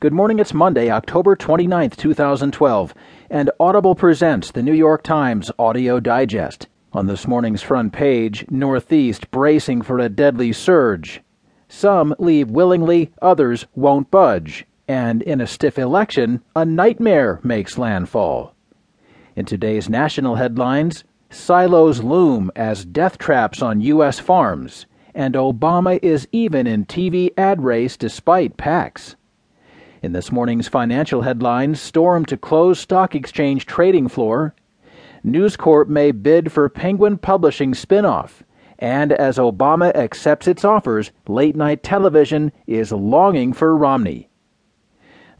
Good morning, it's Monday, October 29th, 2012, and Audible presents the New York Times Audio Digest. On this morning's front page, Northeast bracing for a deadly surge. Some leave willingly, others won't budge. And in a stiff election, a nightmare makes landfall. In today's national headlines, silos loom as death traps on U.S. farms, and Obama is even in TV ad race despite PACs. In this morning's financial headlines, storm to close stock exchange trading floor. News Corp may bid for Penguin Publishing spinoff. And as Obama accepts its offers, late night television is longing for Romney.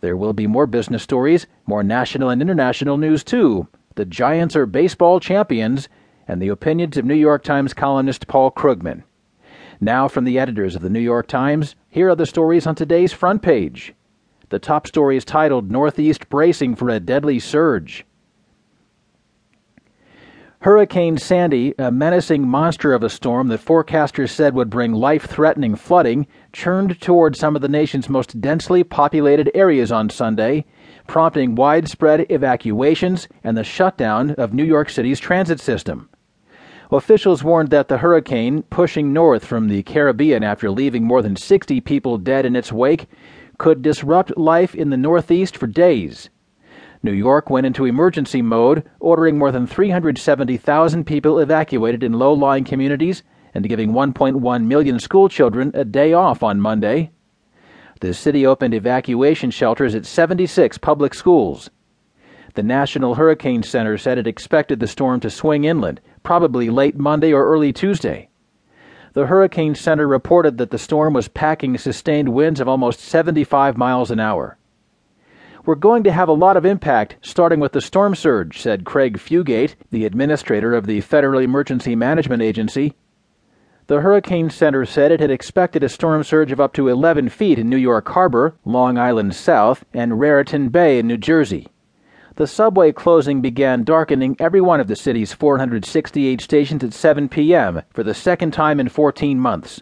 There will be more business stories, more national and international news too. The Giants are baseball champions, and the opinions of New York Times columnist Paul Krugman. Now, from the editors of the New York Times, here are the stories on today's front page. The top story is titled Northeast Bracing for a Deadly Surge. Hurricane Sandy, a menacing monster of a storm that forecasters said would bring life threatening flooding, churned toward some of the nation's most densely populated areas on Sunday, prompting widespread evacuations and the shutdown of New York City's transit system. Officials warned that the hurricane, pushing north from the Caribbean after leaving more than 60 people dead in its wake, could disrupt life in the Northeast for days. New York went into emergency mode, ordering more than 370,000 people evacuated in low lying communities and giving 1.1 million schoolchildren a day off on Monday. The city opened evacuation shelters at 76 public schools. The National Hurricane Center said it expected the storm to swing inland, probably late Monday or early Tuesday. The Hurricane Center reported that the storm was packing sustained winds of almost 75 miles an hour. We're going to have a lot of impact, starting with the storm surge, said Craig Fugate, the administrator of the Federal Emergency Management Agency. The Hurricane Center said it had expected a storm surge of up to 11 feet in New York Harbor, Long Island Sound, and Raritan Bay in New Jersey. The subway closing began darkening every one of the city's 468 stations at 7 p.m. for the second time in 14 months.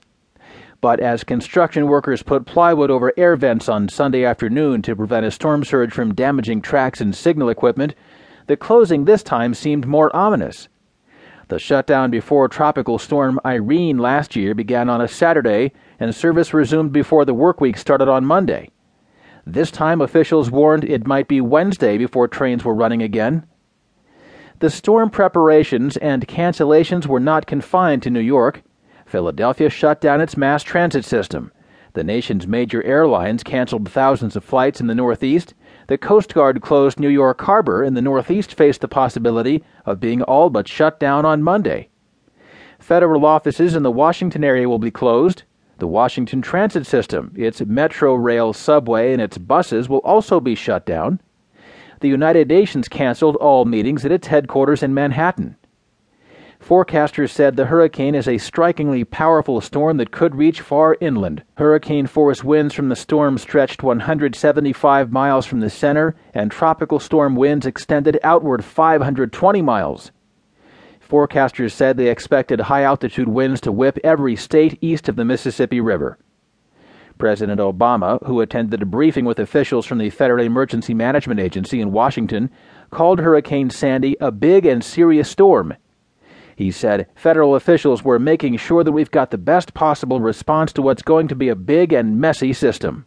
But as construction workers put plywood over air vents on Sunday afternoon to prevent a storm surge from damaging tracks and signal equipment, the closing this time seemed more ominous. The shutdown before Tropical Storm Irene last year began on a Saturday, and service resumed before the workweek started on Monday. This time, officials warned it might be Wednesday before trains were running again. The storm preparations and cancellations were not confined to New York. Philadelphia shut down its mass transit system. The nation's major airlines canceled thousands of flights in the Northeast. The Coast Guard closed New York Harbor, and the Northeast faced the possibility of being all but shut down on Monday. Federal offices in the Washington area will be closed. The Washington Transit System, its Metro Rail subway, and its buses will also be shut down. The United Nations canceled all meetings at its headquarters in Manhattan. Forecasters said the hurricane is a strikingly powerful storm that could reach far inland. Hurricane force winds from the storm stretched 175 miles from the center, and tropical storm winds extended outward 520 miles. Forecasters said they expected high altitude winds to whip every state east of the Mississippi River. President Obama, who attended a briefing with officials from the Federal Emergency Management Agency in Washington, called Hurricane Sandy a big and serious storm. He said federal officials were making sure that we've got the best possible response to what's going to be a big and messy system.